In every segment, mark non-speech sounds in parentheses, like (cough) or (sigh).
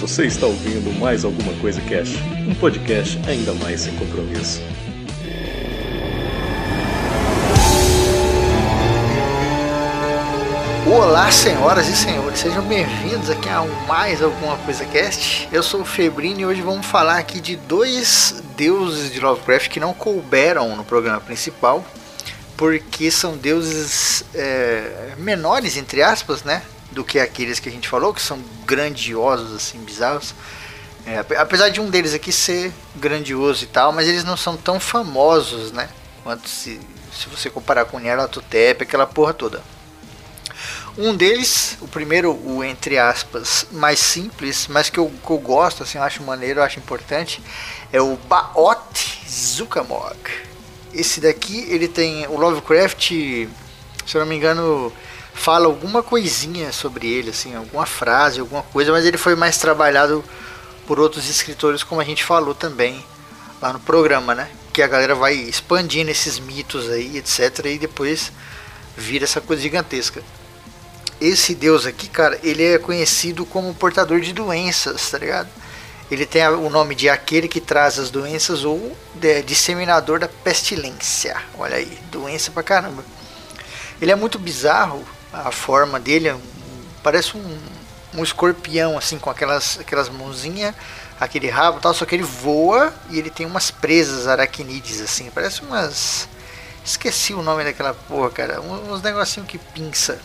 Você está ouvindo mais alguma coisa Cash, um podcast ainda mais sem compromisso. Olá, senhoras e senhores, sejam bem-vindos aqui a mais alguma coisa cast. Eu sou o Febrini e hoje vamos falar aqui de dois deuses de Lovecraft que não couberam no programa principal, porque são deuses é, menores, entre aspas, né? Do que aqueles que a gente falou, que são grandiosos, assim, bizarros. É, apesar de um deles aqui ser grandioso e tal, mas eles não são tão famosos, né? Quanto se, se você comparar com Nyarlathotep, aquela porra toda. Um deles, o primeiro, o entre aspas, mais simples, mas que eu, que eu gosto, assim, eu acho maneiro, eu acho importante, é o Baot Zukamog. Esse daqui, ele tem. O Lovecraft, se eu não me engano, fala alguma coisinha sobre ele, assim, alguma frase, alguma coisa, mas ele foi mais trabalhado por outros escritores, como a gente falou também lá no programa, né? Que a galera vai expandindo esses mitos aí, etc. E depois vira essa coisa gigantesca esse deus aqui, cara, ele é conhecido como portador de doenças, tá ligado? Ele tem o nome de aquele que traz as doenças ou de, disseminador da pestilência. Olha aí, doença pra caramba. Ele é muito bizarro, a forma dele é parece um, um escorpião, assim, com aquelas, aquelas mãozinhas, aquele rabo e tal, só que ele voa e ele tem umas presas aracnídeas, assim, parece umas. Esqueci o nome daquela porra, cara. Uns negocinho que pinça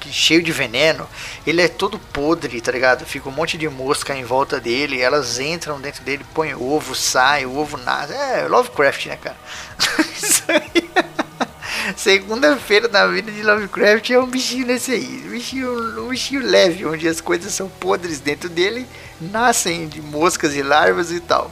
que cheio de veneno, ele é todo podre, tá ligado? Fica um monte de mosca em volta dele, elas entram dentro dele, põem ovo, sai, o ovo nasce. É Lovecraft, né, cara? (laughs) Isso aí. Segunda-feira na vida de Lovecraft é um bichinho desse aí. Um bichinho, um bichinho leve, onde as coisas são podres dentro dele, nascem de moscas e larvas e tal.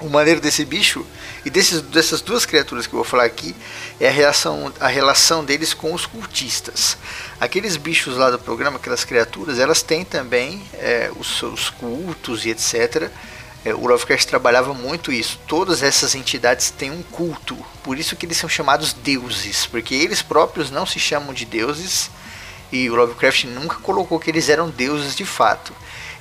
O maneiro desse bicho e desses, dessas duas criaturas que eu vou falar aqui é a relação, a relação deles com os cultistas. Aqueles bichos lá do programa, aquelas criaturas, elas têm também é, os seus cultos e etc. É, o Lovecraft trabalhava muito isso. Todas essas entidades têm um culto, por isso que eles são chamados deuses, porque eles próprios não se chamam de deuses e o Lovecraft nunca colocou que eles eram deuses de fato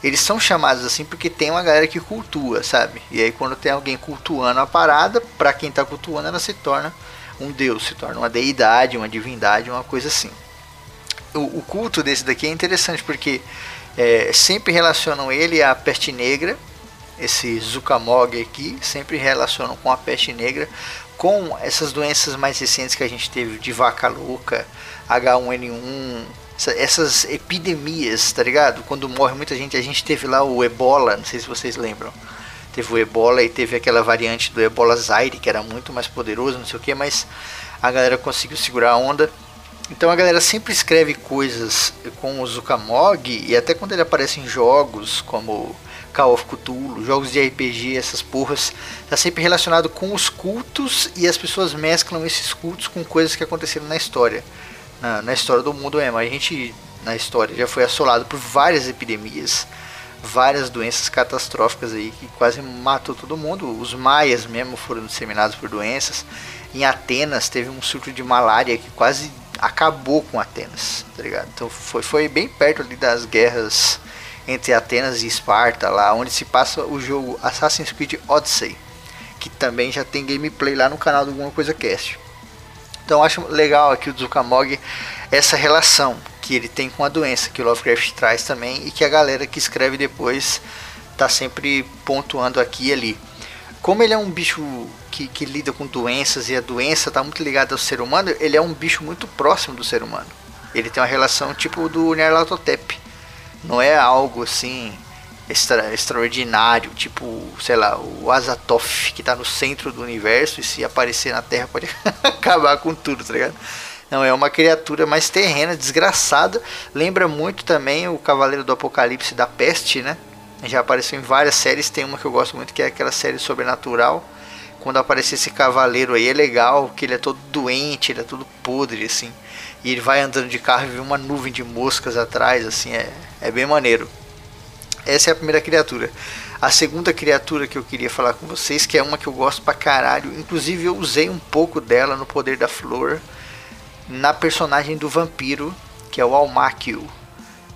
eles são chamados assim porque tem uma galera que cultua, sabe? E aí quando tem alguém cultuando a parada, para quem tá cultuando, ela se torna um deus, se torna uma deidade, uma divindade, uma coisa assim. O, o culto desse daqui é interessante porque é, sempre relacionam ele à peste negra, esse Zukamog aqui, sempre relacionam com a peste negra, com essas doenças mais recentes que a gente teve de vaca louca, H1N1, essas epidemias, tá ligado? Quando morre muita gente, a gente teve lá o Ebola, não sei se vocês lembram. Teve o Ebola e teve aquela variante do Ebola Zaire, que era muito mais poderoso, não sei o que, mas a galera conseguiu segurar a onda. Então a galera sempre escreve coisas com o Zukamog, e até quando ele aparece em jogos como Call of Cthulhu, jogos de RPG, essas porras, tá sempre relacionado com os cultos e as pessoas mesclam esses cultos com coisas que aconteceram na história na, na história do mundo mesmo. A gente, na história, já foi assolado por várias epidemias, várias doenças catastróficas aí que quase matou todo mundo. Os maias mesmo foram disseminados por doenças. Em Atenas teve um surto de malária que quase acabou com Atenas, tá ligado? Então foi, foi bem perto ali das guerras entre Atenas e Esparta, lá onde se passa o jogo Assassin's Creed Odyssey, que também já tem gameplay lá no canal do Alguma Coisa Cast. Então acho legal aqui o Zukamog essa relação que ele tem com a doença que o Lovecraft traz também e que a galera que escreve depois tá sempre pontuando aqui e ali. Como ele é um bicho que, que lida com doenças e a doença está muito ligada ao ser humano, ele é um bicho muito próximo do ser humano. Ele tem uma relação tipo do Nyarlathotep. Não é algo assim extra, extraordinário, tipo, sei lá, o Azatoth, que está no centro do universo e se aparecer na Terra pode (laughs) acabar com tudo, tá ligado? Não, é uma criatura mais terrena, desgraçada. Lembra muito também o Cavaleiro do Apocalipse da Peste, né? Já apareceu em várias séries. Tem uma que eu gosto muito, que é aquela série Sobrenatural. Quando aparecer esse cavaleiro aí, é legal, que ele é todo doente, ele é todo podre, assim. E ele vai andando de carro e vê uma nuvem de moscas atrás, assim, é, é bem maneiro. Essa é a primeira criatura. A segunda criatura que eu queria falar com vocês, que é uma que eu gosto pra caralho, inclusive eu usei um pouco dela no Poder da Flor, na personagem do vampiro, que é o Almakil.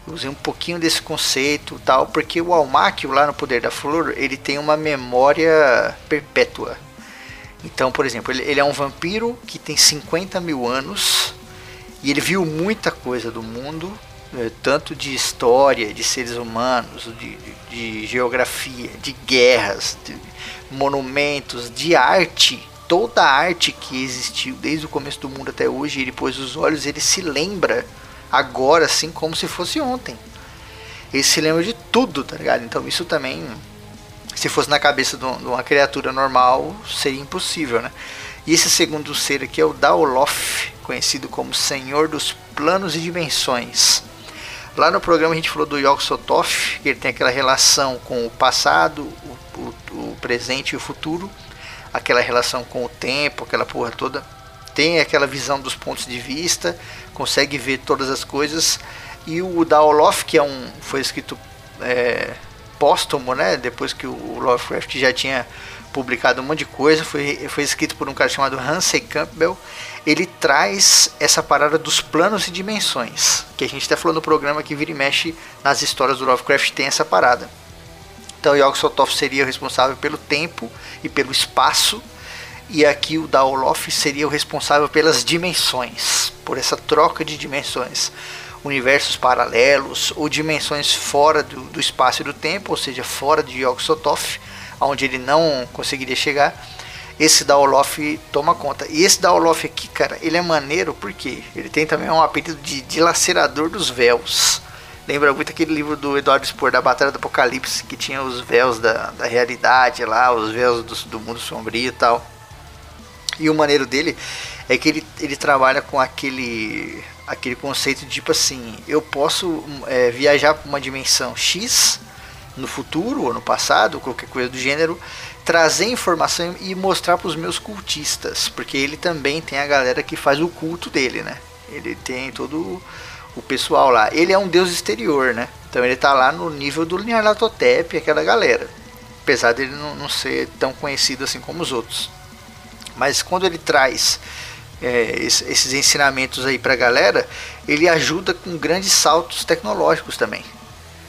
usei um pouquinho desse conceito tal, porque o Almáquio lá no Poder da Flor, ele tem uma memória perpétua. Então, por exemplo, ele, ele é um vampiro que tem 50 mil anos e ele viu muita coisa do mundo, é, tanto de história, de seres humanos, de, de, de geografia, de guerras, de monumentos, de arte. Toda a arte que existiu desde o começo do mundo até hoje, ele pôs os olhos, ele se lembra agora, assim como se fosse ontem. Ele se lembra de tudo, tá ligado? Então isso também, se fosse na cabeça de uma criatura normal, seria impossível, né? E esse segundo ser aqui é o Daoloth, conhecido como Senhor dos Planos e Dimensões. Lá no programa a gente falou do Yog Sothoth, que ele tem aquela relação com o passado, o, o, o, presente e o futuro, aquela relação com o tempo, aquela porra toda. Tem aquela visão dos pontos de vista, consegue ver todas as coisas. E o Daoloth, que é um, foi escrito é, póstumo, né? Depois que o Lovecraft já tinha publicado um monte de coisa, foi, foi escrito por um cara chamado Hansey Campbell. Ele traz essa parada dos planos e dimensões, que a gente está falando no programa que vira e mexe nas histórias do Lovecraft tem essa parada. Então Yog Sothoth seria o responsável pelo tempo e pelo espaço, e aqui o Daoloth seria o responsável pelas dimensões, por essa troca de dimensões universos paralelos ou dimensões fora do, do, espaço e do tempo, ou seja, fora de Yog Sothoth, onde ele não conseguiria chegar, esse Daolof toma conta. E esse Daolof aqui, cara, ele é maneiro porque ele tem também um apelido de dilacerador dos véus. Lembra muito aquele livro do Eduardo Spor, da Batalha do Apocalipse, que tinha os véus da, da realidade lá, os véus do, do mundo sombrio e tal. E o maneiro dele é que ele, ele trabalha com aquele aquele conceito de tipo assim, eu posso é, viajar para uma dimensão X no futuro ou no passado, qualquer coisa do gênero, trazer informação e mostrar para os meus cultistas, porque ele também tem a galera que faz o culto dele, né? Ele tem todo o pessoal lá. Ele é um deus exterior, né? Então ele está lá no nível do Nyarlathotep, aquela galera. Apesar dele não, não, ser tão conhecido assim como os outros. Mas quando ele traz é, esses ensinamentos aí para a galera, ele ajuda com grandes saltos tecnológicos também.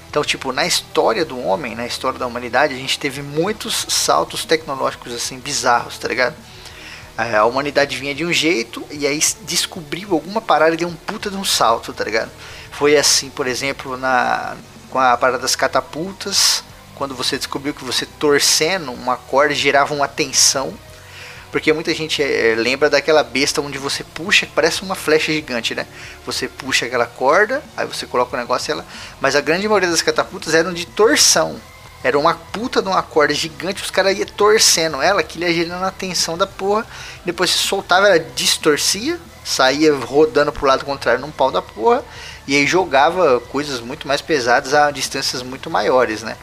Então, tipo, na história do homem, na história da humanidade, a gente teve muitos saltos tecnológicos assim bizarros, tá ligado? A humanidade vinha de um jeito e aí descobriu alguma parada e deu um puta de um salto, tá ligado? Foi assim, por exemplo, na com a parada das catapultas, quando você descobriu que você torcendo uma corda gerava uma tensão porque muita gente é, lembra daquela besta onde você puxa, parece uma flecha gigante, né? Você puxa aquela corda, aí você coloca o negócio e ela. Mas a grande maioria das catapultas eram de torção. Era uma puta de uma corda gigante, os caras iam torcendo ela, que ia gerando a tensão da porra. Depois se soltava, ela distorcia, saía rodando pro lado contrário num pau da porra. E aí jogava coisas muito mais pesadas a distâncias muito maiores, né?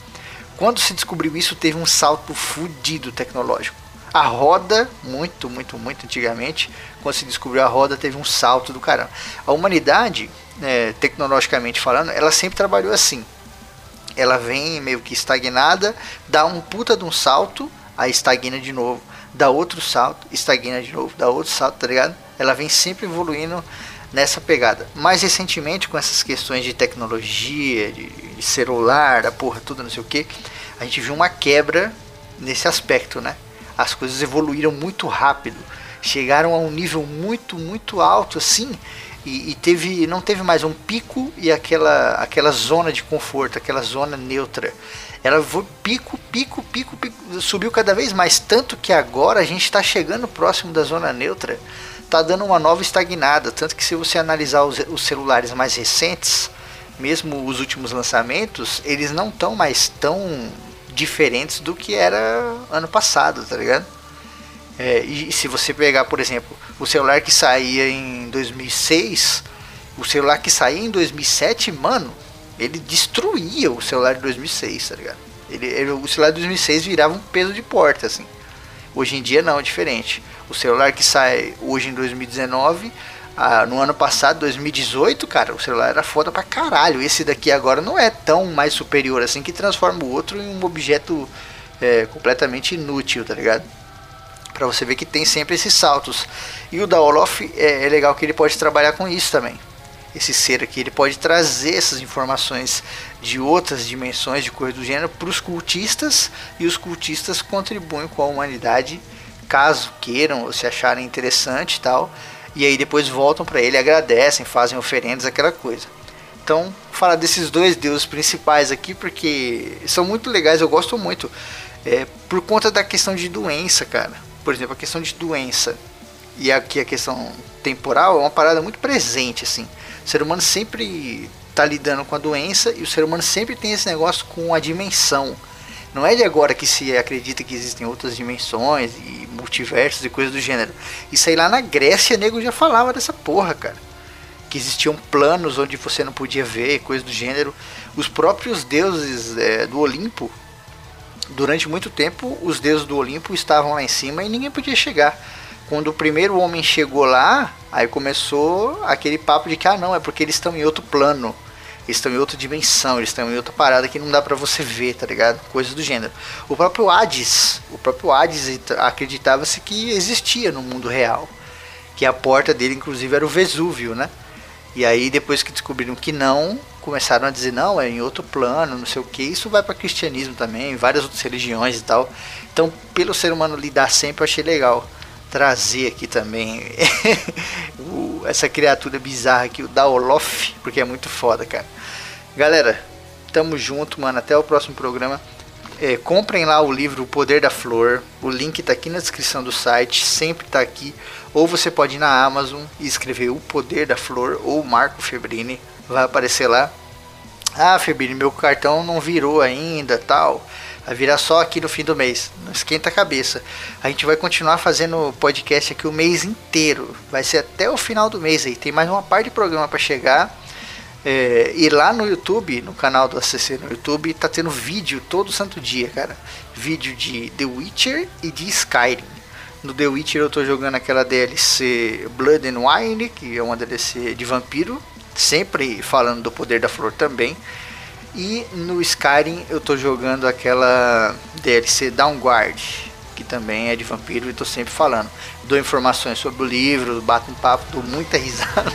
Quando se descobriu isso, teve um salto fudido tecnológico. A roda, muito, muito, muito antigamente, quando se descobriu a roda, teve um salto do caramba. A humanidade, é, tecnologicamente falando, ela sempre trabalhou assim. Ela vem meio que estagnada, dá um puta de um salto, aí estagna de novo, dá outro salto, estagna de novo, dá outro salto, tá ligado? Ela vem sempre evoluindo nessa pegada. Mais recentemente, com essas questões de tecnologia, de, de celular, da porra, tudo, não sei o que, a gente viu uma quebra nesse aspecto, né? As coisas evoluíram muito rápido, chegaram a um nível muito, muito alto assim, e, e, teve, não teve mais um pico e aquela, aquela zona de conforto, aquela zona neutra. Ela foi pico, pico, pico, pico, subiu cada vez mais, tanto que agora a gente está chegando próximo da zona neutra, está dando uma nova estagnada, tanto que se você analisar os, os celulares mais recentes, mesmo os últimos lançamentos, eles não estão mais tão diferentes do que era ano passado, tá ligado? É, e se você pegar, por exemplo, o celular que saía em 2006, o celular que saía em 2007, mano, ele destruía o celular de 2006, tá ligado? Ele, ele, o celular de 2006 virava um peso de porta, assim. Hoje em dia não, é diferente. O celular que sai hoje em 2019 ah, no ano passado, 2018, cara, o celular era foda pra caralho. Esse daqui agora não é tão mais superior assim que transforma o outro em um objeto é, completamente inútil, tá ligado? Pra você ver que tem sempre esses saltos. E o da Olof é, é legal que ele pode trabalhar com isso também. esse ser aqui, ele pode trazer essas informações de outras dimensões, de coisas do gênero, para os cultistas e os cultistas contribuem com a humanidade, caso queiram ou se acharem interessante e tal. E aí depois voltam para ele, agradecem, fazem oferendas, aquela coisa. Então, falar desses dois deuses principais aqui, porque são muito legais, eu gosto muito. É, por conta da questão de doença, cara. Por exemplo, a questão de doença e aqui a questão temporal é uma parada muito presente, assim. O ser humano sempre está lidando com a doença e o ser humano sempre tem esse negócio com a dimensão. Não é de agora que se acredita que existem outras dimensões e multiversos e coisas do gênero. Isso aí lá na Grécia, nego já falava dessa porra, cara. Que existiam planos onde você não podia ver, coisas do gênero. Os próprios deuses é, do Olimpo, durante muito tempo, os deuses do Olimpo estavam lá em cima e ninguém podia chegar quando o primeiro homem chegou lá, aí começou aquele papo de que ah não, é porque eles estão em outro plano. Eles estão em outra dimensão, eles estão em outra parada que não dá para você ver, tá ligado? Coisas do gênero. O próprio Hades, o próprio Hades acreditava-se que existia no mundo real. Que a porta dele, inclusive, era o Vesúvio, né? E aí, depois que descobriram que não, começaram a dizer, não, é em outro plano, não sei o que. Isso vai para cristianismo também, várias outras religiões e tal. Então, pelo ser humano lidar sempre, eu achei legal trazer aqui também (laughs) o, essa criatura bizarra aqui, o Daolof, porque é muito foda, cara. Galera, tamo junto, mano. Até o próximo programa. É, comprem lá o livro O Poder da Flor. O link tá aqui na descrição do site, sempre tá aqui. Ou você pode ir na Amazon e escrever O Poder da Flor ou Marco Febrini, vai aparecer lá. Ah, Febrini, meu cartão não virou ainda, tal. Vai virar só aqui no fim do mês. Não esquenta a cabeça. A gente vai continuar fazendo podcast aqui o mês inteiro. Vai ser até o final do mês aí. Tem mais uma parte de programa para chegar. É, e lá no YouTube, no canal do ACC no YouTube, tá tendo vídeo todo santo dia, cara. Vídeo de The Witcher e de Skyrim. No The Witcher eu tô jogando aquela DLC Blood and Wine, que é uma DLC de vampiro. Sempre falando do poder da flor também. E no Skyrim eu tô jogando aquela DLC Downguard, que também é de vampiro e tô sempre falando. Dou informações sobre o livro, bato um papo, dou muita (laughs) risada.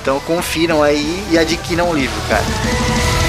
então confiram aí e adquiram o livro, cara.